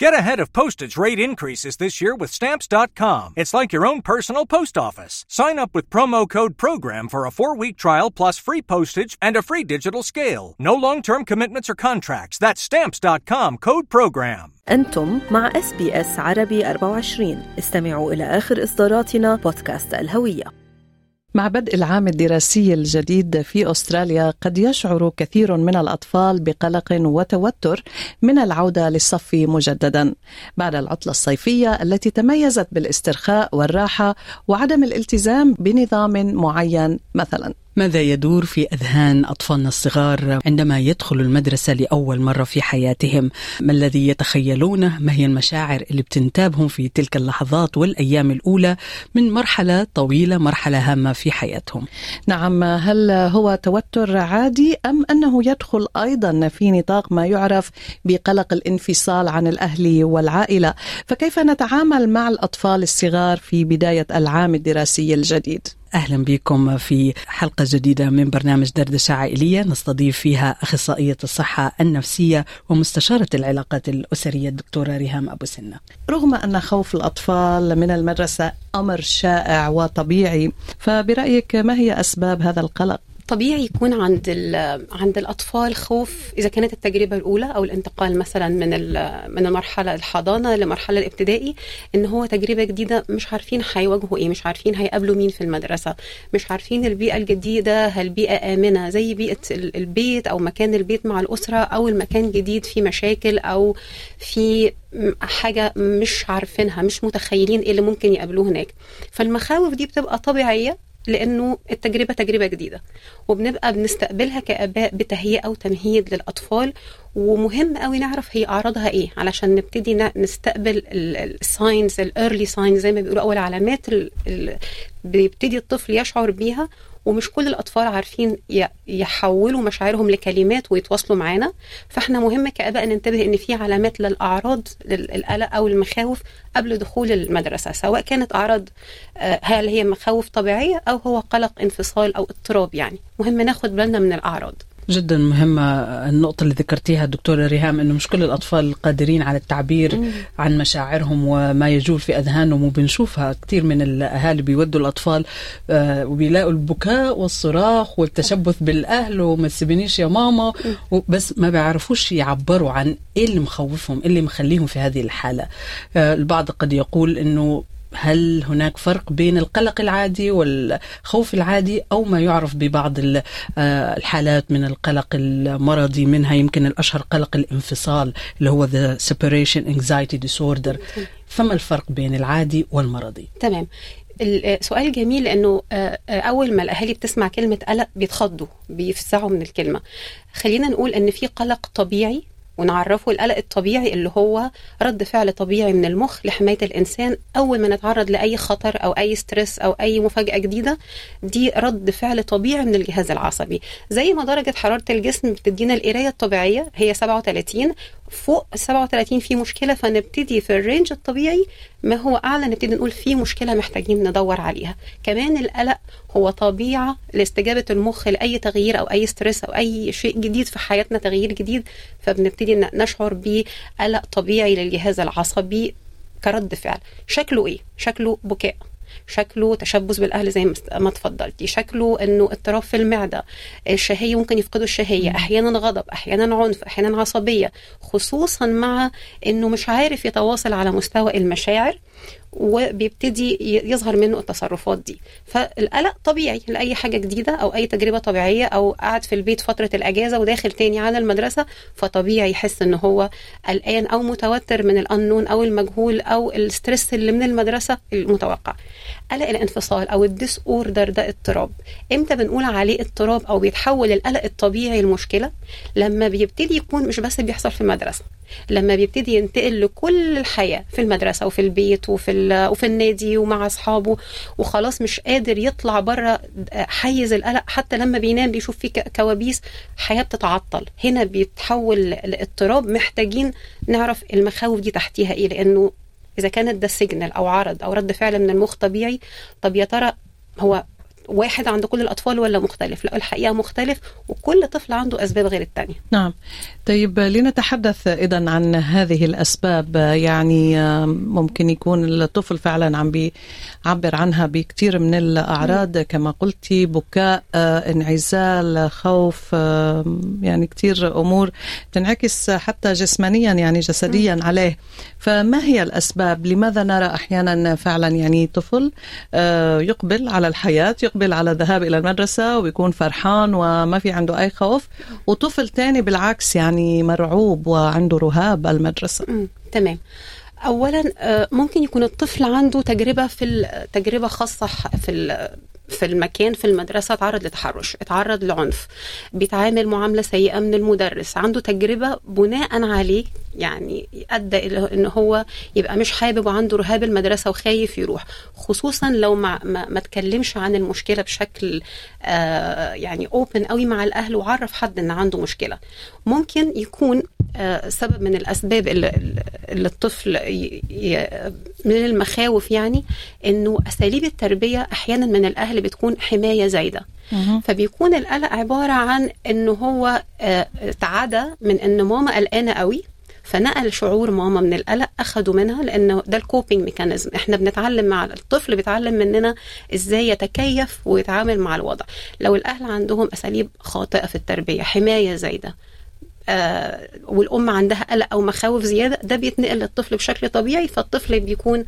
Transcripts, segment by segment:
Get ahead of postage rate increases this year with Stamps.com. It's like your own personal post office. Sign up with promo code PROGRAM for a four week trial plus free postage and a free digital scale. No long term commitments or contracts. That's Stamps.com code PROGRAM. أنتم مع اس بي اس عربي 24 استمعوا إلى آخر إصداراتنا بودكاست الهوية مع بدء العام الدراسي الجديد في أستراليا قد يشعر كثير من الأطفال بقلق وتوتر من العودة للصف مجددا بعد العطلة الصيفية التي تميزت بالاسترخاء والراحة وعدم الالتزام بنظام معين مثلا. ماذا يدور في أذهان أطفالنا الصغار عندما يدخلوا المدرسة لأول مرة في حياتهم؟ ما الذي يتخيلونه؟ ما هي المشاعر اللي بتنتابهم في تلك اللحظات والأيام الأولى من مرحلة طويلة، مرحلة هامة في حياتهم. نعم، هل هو توتر عادي أم أنه يدخل أيضا في نطاق ما يعرف بقلق الانفصال عن الأهل والعائلة؟ فكيف نتعامل مع الأطفال الصغار في بداية العام الدراسي الجديد؟ أهلا بكم في حلقة جديدة من برنامج دردشه عائليه نستضيف فيها أخصائية الصحة النفسية ومستشارة العلاقات الأسرية الدكتورة ريهام أبو سنة. رغم أن خوف الأطفال من المدرسة أمر شائع وطبيعي، فبرأيك ما هي أسباب هذا القلق؟ طبيعي يكون عند عند الأطفال خوف إذا كانت التجربة الأولى أو الانتقال مثلا من من المرحلة الحضانة لمرحلة الابتدائي إن هو تجربة جديدة مش عارفين هيواجهوا إيه مش عارفين هيقابلوا مين في المدرسة مش عارفين البيئة الجديدة هل بيئة آمنة زي بيئة البيت أو مكان البيت مع الأسرة أو المكان جديد فيه مشاكل أو في حاجة مش عارفينها مش متخيلين إيه اللي ممكن يقابلوه هناك. فالمخاوف دي بتبقى طبيعية لأنه التجربة تجربة جديدة وبنبقى بنستقبلها كآباء بتهيئة وتمهيد للأطفال ومهم قوي نعرف هي أعراضها إيه علشان نبتدي نستقبل ال signs ال early signs زي ما بيقولوا اول علامات بيبتدي الطفل يشعر بيها ومش كل الأطفال عارفين يحولوا مشاعرهم لكلمات ويتواصلوا معانا. فإحنا مهم كآباء ننتبه إن في علامات للأعراض للقلق أو المخاوف قبل دخول المدرسة سواء كانت أعراض هل هي مخاوف طبيعية أو هو قلق انفصال أو اضطراب يعني. مهم ناخد بالنا من الأعراض. جدا مهمة النقطة اللي ذكرتيها دكتورة ريهام أنه مش كل الأطفال قادرين على التعبير مم. عن مشاعرهم وما يجول في أذهانهم وبنشوفها كثير من الأهالي بيودوا الأطفال آه وبيلاقوا البكاء والصراخ والتشبث بالأهل وما تسيبنيش يا ماما. بس ما بيعرفوش يعبروا عن إيه اللي مخوفهم إيه اللي مخليهم في هذه الحالة. آه البعض قد يقول أنه هل هناك فرق بين القلق العادي والخوف العادي أو ما يعرف ببعض الحالات من القلق المرضي؟ منها يمكن الأشهر قلق الانفصال اللي هو the separation anxiety disorder. فما الفرق بين العادي والمرضي؟ تمام. السؤال جميل لأنه أول ما الأهالي بتسمع كلمة قلق بيتخضوا بيفزعوا من الكلمة. خلينا نقول إن في قلق طبيعي ونعرفه القلق الطبيعي اللي هو رد فعل طبيعي من المخ لحماية الإنسان أول ما نتعرض لأي خطر أو أي stress أو أي مفاجأة جديدة دي رد فعل طبيعي من الجهاز العصبي. زي ما درجة حرارة الجسم بتدينا القراية الطبيعية هي 37 فوق 37 في مشكلة فنبتدي في ال range الطبيعي ما هو أعلى نبتدي نقول في مشكلة محتاجين ندور عليها. كمان القلق هو طبيعة لاستجابة المخ لأي تغيير أو أي stress أو أي شيء جديد في حياتنا تغيير جديد فبنبتدي نشعر بقلق طبيعي للجهاز العصبي كرد فعل. شكله إيه؟ شكله بكاء. شكله تشبث بالأهل زي ما اتفضلتي شكله إنه اضطراب في المعدة. الشهية ممكن يفقدوا الشهية. أحيانا غضب أحيانا عنف أحيانا عصبية. خصوصا مع إنه مش عارف يتواصل على مستوى المشاعر. وبيبتدي يظهر منه التصرفات دي. فالقلق طبيعي لأي حاجة جديدة أو أي تجربة طبيعية أو قاعد في البيت فترة الإجازة وداخل تاني على المدرسة فطبيعي يحس إن هو قلقان أو متوتر من الأنون أو المجهول أو ال stress اللي من المدرسة المتوقع. قلق الانفصال أو ال disorder ده اضطراب. إمتى بنقول عليه اضطراب أو بيتحول القلق الطبيعي لمشكله لما بيبتدي يكون مش بس بيحصل في المدرسة لما بيبتدي ينتقل لكل الحياة في المدرسة وفي البيت وفي وفي النادي ومع أصحابه وخلاص مش قادر يطلع بره حيز القلق. حتى لما بينام بيشوف فيه كوابيس حياة بتتعطل. هنا بيتحول لاضطراب محتاجين نعرف المخاوف دي تحتيها إيه لأنه إذا كانت ده signal أو عرض أو رد فعل من المخ طبيعي طب يا ترى هو واحد عند كل الأطفال ولا مختلف؟ لا الحقيقة مختلف وكل طفل عنده أسباب غير الثانية نعم. طيب لنتحدث إذا عن هذه الأسباب. يعني ممكن يكون الطفل فعلا عم بيعبر عنها بكثير من الأعراض كما قلتي بكاء انعزال خوف يعني كثير أمور تنعكس حتى جسمانيا يعني جسديا عليه. فما هي الأسباب؟ لماذا نرى أحيانا فعلا يعني طفل يقبل على الحياة يقبل على الذهاب إلى المدرسة ويكون فرحان وما في عنده أي خوف وطفل تاني بالعكس يعني مرعوب وعنده رهاب المدرسة. تمام اولا ممكن يكون الطفل عنده تجربة في تجربة خاصة في في المكان في المدرسة اتعرض لتحرش اتعرض لعنف بيتعامل معاملة سيئة من المدرس عنده تجربة بناء عليه يعني أدى إلى إن هو يبقى مش حابب وعنده رهاب المدرسة وخايف يروح. خصوصا لو ما ما, ما تكلمش عن المشكلة بشكل آه يعني اوبن قوي مع الأهل وعرف حد إن عنده مشكلة. ممكن يكون آه سبب من الأسباب اللي, اللي الطفل ي ي من المخاوف يعني إنه أساليب التربية أحيانا من الأهل بتكون حماية زايدة. فبيكون القلق عبارة عن إنه هو آه تعدى من إن ماما قلقانة قوي فنقل شعور ماما من القلق أخده منها لأنه ده ال coping mechanism إحنا بنتعلم مع الطفل بيتعلم مننا إزاي يتكيف ويتعامل مع الوضع. لو الأهل عندهم أساليب خاطئة في التربية حماية زايدة والأم عندها قلق أو مخاوف زيادة ده بيتنقل للطفل بشكل طبيعي فالطفل بيكون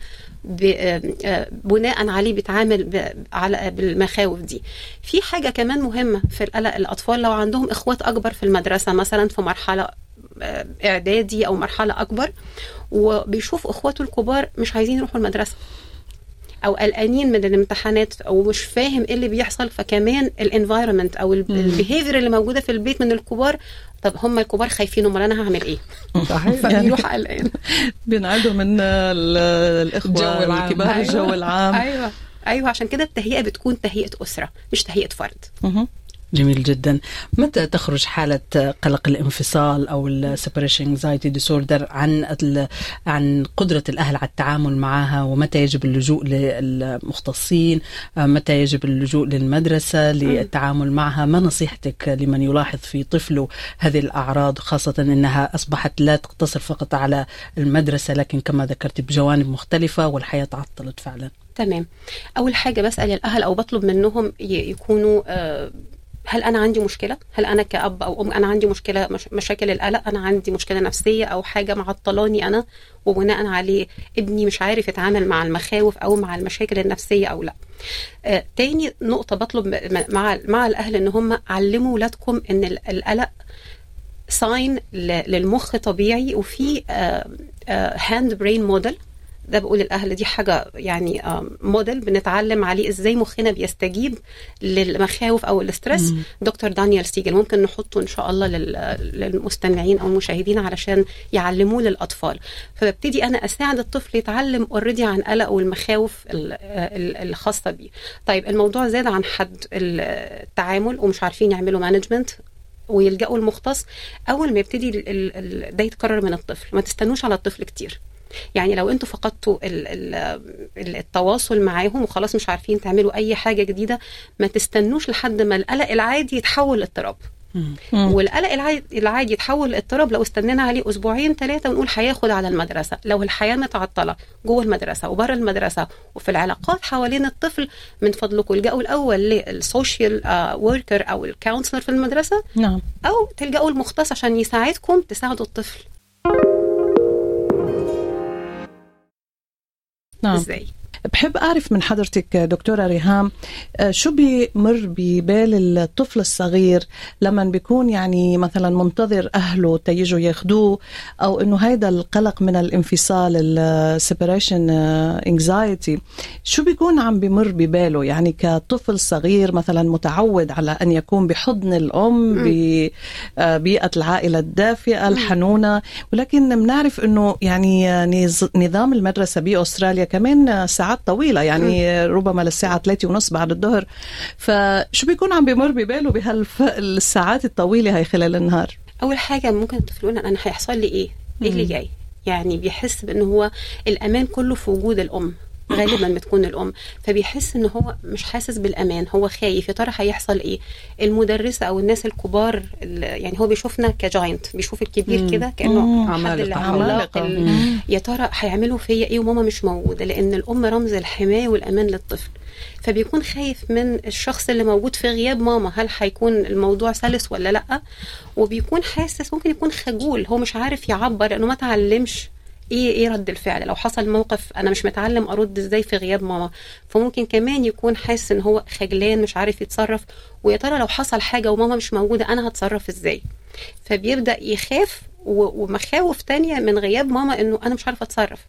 آه بناء عليه بيتعامل على بالمخاوف دي. في حاجة كمان مهمة في القلق الأطفال لو عندهم إخوات أكبر في المدرسة مثلا في مرحلة إعدادي أو مرحلة أكبر وبيشوف إخواته الكبار مش عايزين يروحوا المدرسة أو قلقانين من الامتحانات أو مش فاهم إيه اللي بيحصل فكمان ال environment أو ال behavior اللي موجودة في البيت من الكبار طب هم الكبار خايفين أمال أنا هعمل إيه؟ صحيح. فبيروح قلقان. بينعدوا من الإخوة الكبار أيوة. الجو العام. أيوه. أيوه عشان كده التهيئه بتكون تهيئة أسرة مش تهيئة فرد. جميل جدا. متى تخرج حالة قلق الانفصال أو ال separation anxiety disorder عن عن قدرة الأهل على التعامل معها؟ ومتى يجب اللجوء للمختصين؟ متى يجب اللجوء للمدرسة للتعامل معها؟ ما نصيحتك لمن يلاحظ في طفله هذه الأعراض خاصة أنها أصبحت لا تقتصر فقط على المدرسة لكن كما ذكرت بجوانب مختلفة والحياة تعطلت فعلا؟ تمام. أول حاجة بسأل الأهل أو بطلب منهم يكونوا آه هل أنا عندي مشكلة؟ هل أنا كأب أو أم أنا عندي مشكلة مش مشاكل القلق؟ أنا عندي مشكلة نفسية أو حاجة معطلاني أنا وبناء عليه ابني مش عارف يتعامل مع المخاوف أو مع المشاكل النفسية أو لأ. آه تاني نقطة بطلب مع مع الأهل إن هم علموا اولادكم إن القلق sign للمخ طبيعي وفي hand brain model ده بقول الأهل دي حاجة يعني موديل بنتعلم عليه إزاي مخنا بيستجيب للمخاوف أو ال stress دكتور دانيال سيجل ممكن نحطه إن شاء الله للمستمعين أو المشاهدين علشان يعلموه للأطفال. فببتدي أنا أساعد الطفل يتعلم already عن قلق والمخاوف الخاصة بيه. طيب الموضوع زاد عن حد التعامل ومش عارفين يعملوا مانجمنت ويلجأوا المختص أول ما يبتدي ده يتكرر من الطفل. ما تستنوش على الطفل كتير. يعني لو أنتوا فقدتوا ال ال التواصل معاهم وخلاص مش عارفين تعملوا أي حاجة جديدة ما تستنوش لحد ما القلق العادي يتحول لاضطراب والقلق العادي, العادي يتحول لاضطراب لو استنينا عليه أسبوعين ثلاثة ونقول هياخد على المدرسة. لو الحياة متعطلة جوه المدرسة وبره المدرسة وفي العلاقات حوالين الطفل من فضلكم الجأوا الأول لل social worker أو ال counselor في المدرسة نعم. أو تلجأوا المختص عشان يساعدكم تساعدوا الطفل. نعم. إزاي بحب أعرف من حضرتك دكتورة ريهام شو بيمر ببال الطفل الصغير لما بيكون يعني مثلا منتظر أهله تيجوا ياخدوه أو إنه هيدا القلق من الانفصال ال separation anxiety شو بيكون عم بمر بباله؟ يعني كطفل صغير مثلا متعود على أن يكون بحضن الأم ببيئة العائلة الدافئة الحنونة ولكن بنعرف إنه يعني نظام المدرسة بأستراليا كمان ساعات طويلة يعني ربما للساعة ثلاثة ونص بعد الظهر. فشو بيكون عم بمر بباله بهالساعات الطويلة هاي خلال النهار؟ أول حاجة ممكن يقول أنا هيحصل لي إيه؟ إيه اللي جاي؟ يعني بيحس بأنه هو الأمان كله في وجود الأم. غالبا بتكون الأم. فبيحس إن هو مش حاسس بالأمان هو خايف يا ترى هيحصل إيه؟ المدرسة أو الناس الكبار ال- يعني هو بيشوفنا كجاينت بيشوف الكبير كده كأنه حد عمالقة. العملاق عمالقة. ال- يا ترى هيعملوا فيا إيه وماما مش موجودة؟ لأن الأم رمز الحماية والأمان للطفل. فبيكون خايف من الشخص اللي موجود في غياب ماما هل هيكون الموضوع سلس ولا لأ؟ وبيكون حاسس ممكن يكون خجول هو مش عارف يعبر لأنه ما تعلمش إيه إيه رد الفعل؟ لو حصل موقف أنا مش متعلم أرد إزاي في غياب ماما. فممكن كمان يكون حاسس إن هو خجلان مش عارف يتصرف ويا ترى لو حصل حاجة وماما مش موجودة أنا هتصرف إزاي؟ فبيبدأ يخاف ومخاوف تانية من غياب ماما إنه أنا مش عارف أتصرف.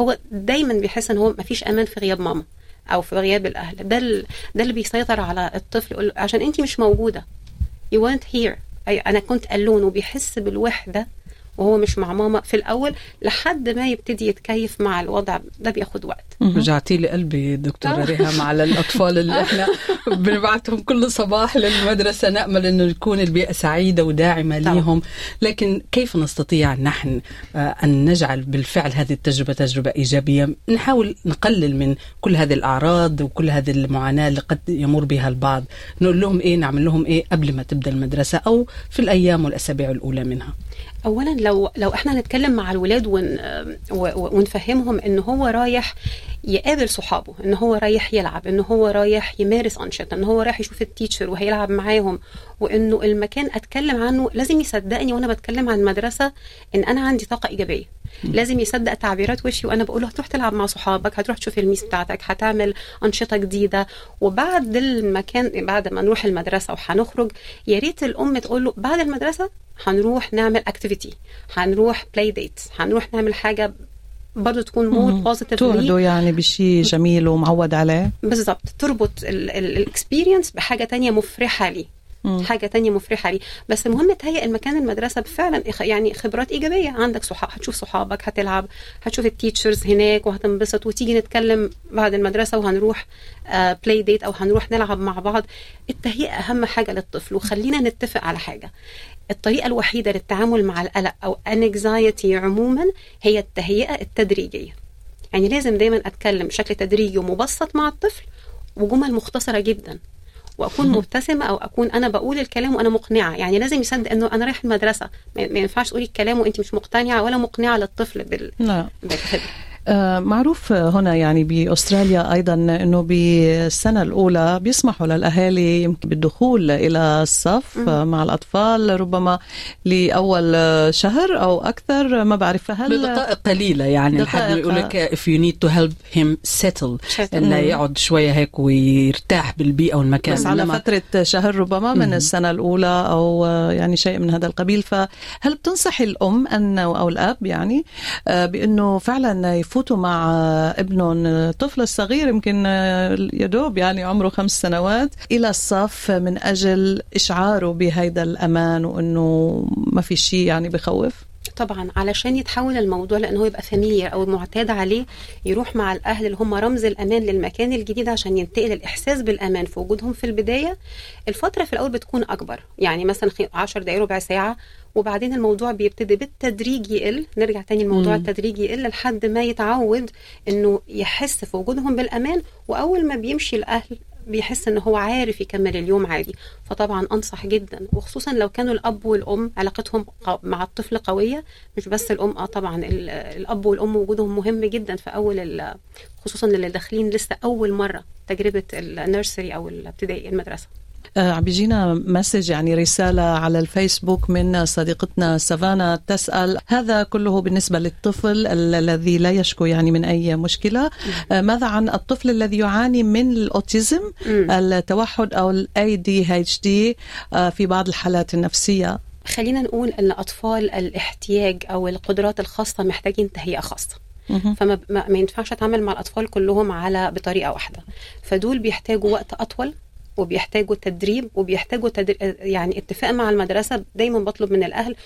هو دايما بيحس إن هو مفيش أمان في غياب ماما أو في غياب الأهل. ده ده اللي بيسيطر على الطفل يقول عشان انت مش موجودة you weren't here. أي أنا كنت الون وبيحس بالوحدة وهو مش مع ماما في الأول لحد ما يبتدي يتكيف مع الوضع. ده بياخد وقت. رجعتي لي قلبي دكتورة ريهام على الأطفال اللي إحنا بنبعتهم كل صباح للمدرسة نأمل أنه تكون البيئة سعيدة وداعمة طبعا. ليهم. لكن كيف نستطيع نحن آه، أن نجعل بالفعل هذه التجربة تجربة إيجابية؟ نحاول نقلل من كل هذه الأعراض وكل هذه المعاناة اللي قد يمر بها البعض. نقول لهم إيه نعمل لهم إيه قبل ما تبدأ المدرسة أو في الأيام والأسابيع الأولى منها. اولا لو لو إحنا هنتكلم مع الولاد ون ونفهمهم إن هو رايح يقابل صحابه إن هو رايح يلعب إن هو رايح يمارس أنشطة إن هو رايح يشوف التيتشر وهيلعب معاهم وإنه المكان أتكلم عنه لازم يصدقني وأنا بتكلم عن المدرسة إن أنا عندي طاقة إيجابية. لازم يصدق تعبيرات وشي وأنا بقول له هتروح تلعب مع صحابك هتروح تشوف ال Miss بتاعتك هتعمل أنشطة جديدة. وبعد المكان بعد ما نروح المدرسة وهنخرج يا ريت الأم تقول له بعد المدرسة هنروح نعمل activity هنروح play date هنروح نعمل حاجة برضه تكون more positive توعدوا يعني بشيء جميل ومعود عليه. بالظبط تربط ال experience بحاجة تانية مفرحة ليه. حاجة تانية مفرحة ليه بس المهم تهيئ المكان المدرسة فعلا يعني خبرات إيجابية. عندك صحاب هتشوف صحابك هتلعب هتشوف ال teachers هناك وهتنبسط وتيجي نتكلم بعد المدرسة وهنروح play date أو هنروح نلعب مع بعض. التهيئه أهم حاجة للطفل وخلينا نتفق على حاجة. الطريقة الوحيدة للتعامل مع القلق أو anxiety عموما هي التهيئة التدريجية. يعني لازم دايما أتكلم بشكل تدريجي ومبسط مع الطفل وجمل مختصرة جدا. وأكون مبتسمة أو أكون أنا بقول الكلام وأنا مقنعة. يعني لازم يصدق إنه أنا رايح المدرسة. ما ينفعش تقولي الكلام وانت مش مقتنعة ولا مقنعة للطفل بال... نعم. آه، معروف هنا يعني بأستراليا أيضا إنه بالسنة الأولى بيسمحوا للأهالي يمكن بالدخول إلى الصف آه، مع الأطفال ربما لأول آه، شهر أو أكثر ما بعرف فهل بدقائق قليلة يعني الحد. يقول لك if you need to help him settle. إنه يقعد شوية هيك ويرتاح بالبيئة والمكان. بس على فترة شهر ربما من السنة الأولى أو آه، يعني شيء من هذا القبيل. فهل بتنصحي الأم أن أو الأب يعني آه، بأنه فعلا يفوتوا مع ابنهم الطفل الصغير يمكن آه، يدوب يعني عمره خمس سنوات إلى الصف من أجل إشعاره بهذا الأمان وأنه ما في شيء يعني بخوف. طبعا علشان يتحول الموضوع لأن هو يبقى فاميليار أو معتاد عليه يروح مع الأهل اللي هم رمز الأمان للمكان الجديد عشان ينتقل الإحساس بالأمان في وجودهم في البداية. الفترة في الأول بتكون أكبر يعني مثلا 10 دقائق ربع ساعة وبعدين الموضوع بيبتدي بالتدريج يقل. نرجع تاني الموضوع التدريج يقل لحد ما يتعود إنه يحس في وجودهم بالأمان وأول ما بيمشي الأهل بيحس إن هو عارف يكمل اليوم عادي. فطبعا أنصح جدا وخصوصا لو كانوا الأب والأم علاقتهم مع الطفل قوية. مش بس الأم آه طبعا ال- الأب والأم وجودهم مهم جدا في أول خصوصا اللي داخلين لسه أول مرة تجربة النيرسري أو الابتدائي المدرسة. عم بيجينا مسج يعني رسالة على الفيسبوك من صديقتنا سافانا تسأل هذا كله بالنسبة للطفل ال- الذي لا يشكو يعني من أي مشكلة آه، ماذا عن الطفل الذي يعاني من الأوتيزم. التوحد أو ال ADHD آه، في بعض الحالات النفسية خلينا نقول إن أطفال الاحتياج أو القدرات الخاصة محتاجين تهيئة خاصة مهم. فما ما ما ينفعش أتعامل مع الأطفال كلهم على بطريقة واحدة فدول بيحتاجوا وقت أطول وبيحتاجوا تدريب وبيحتاجوا. يعني اتفاق مع المدرسة دايما بطلب من الأهل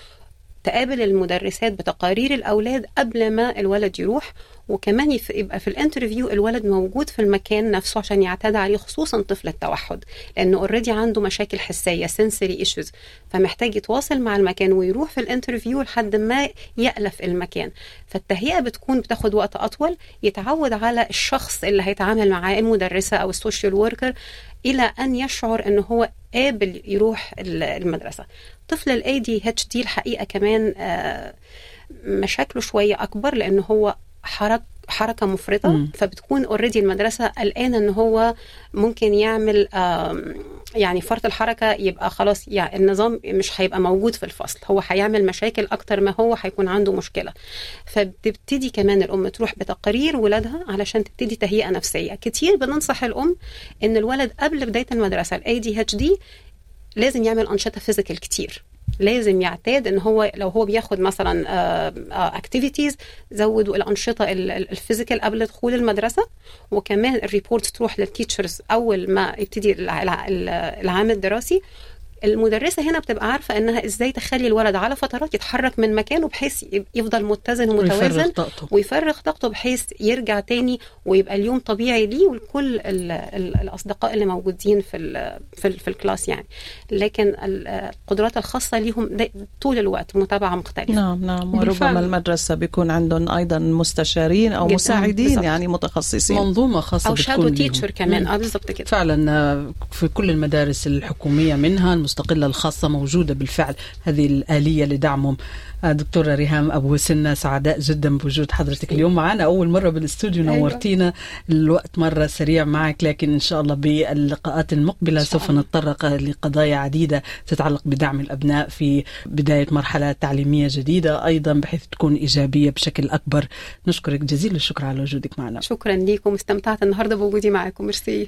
تقابل المدرسات بتقارير الأولاد قبل ما الولد يروح وكمان يبقى في ال interview الولد موجود في المكان نفسه عشان يعتاد عليه خصوصا طفل التوحد لأنه already عنده مشاكل حسية sensory issues فمحتاج يتواصل مع المكان ويروح في ال interview لحد ما يألف المكان. فالتهيئة بتكون بتاخد وقت أطول يتعود على الشخص اللي هيتعامل معاه المدرسة أو ال social worker إلى أن يشعر إن هو قابل يروح ال- المدرسة. طفل ال ADHD الحقيقة كمان آه، مشاكله شوية أكبر لأن هو حرك حركة مفرطة مم. فبتكون already المدرسة قلقانة إن هو ممكن يعمل يعني فرط الحركة يبقى خلاص يعني النظام مش هيبقى موجود في الفصل. هو هيعمل مشاكل أكتر ما هو هيكون عنده مشكلة. فبتبتدي كمان الأم تروح بتقارير ولادها علشان تبتدي تهيئة نفسية. كتير بننصح الأم إن الولد قبل بداية المدرسة ال ADHD لازم يعمل أنشطة physical كتير. لازم يعتاد إن هو لو هو بياخد مثلا activities زودوا الأنشطة ال- ال- ال physical قبل دخول المدرسة وكمان ال report تروح لل teachers أول ما يبتدي الع- الع- العام الدراسي. المدرسة هنا بتبقى عارفة إنها إزاي تخلي الولد على فترات يتحرك من مكانه بحيث يفضل متزن ويفرغ ومتوازن طاقته ويفرغ طاقته بحيث يرجع تاني ويبقى اليوم طبيعي ليه ولكل ال ال الأصدقاء اللي موجودين في ال في, ال في ال class يعني لكن ال- القدرات الخاصة ليهم طول الوقت متابعة مختلفة نعم نعم بالفعل. وربما المدرسة بيكون عندهم أيضا مستشارين أو جداً، مساعدين بالضبط. يعني متخصصين منظومة خاصة أو shadow. teacher كمان. آه بالظبط كده فعلا آه، في كل المدارس الحكومية منها المستقلة الخاصة موجودة بالفعل. هذه الآلية لدعمهم. آه، دكتورة ريهام أبو سنة سعداء جدا بوجود حضرتك اليوم معنا. أول مرة بالاستوديو أيوة. نورتينا الوقت مرة سريع معك لكن إن شاء الله باللقاءات المقبلة سوف. نتطرق لقضايا عديدة تتعلق بدعم الأبناء في بداية مرحلة تعليمية جديدة أيضا بحيث تكون إيجابية بشكل أكبر. نشكرك جزيل الشكر على وجودك معنا. شكرا ليكم. استمتعت النهارده بوجودي معاكم ميرسي.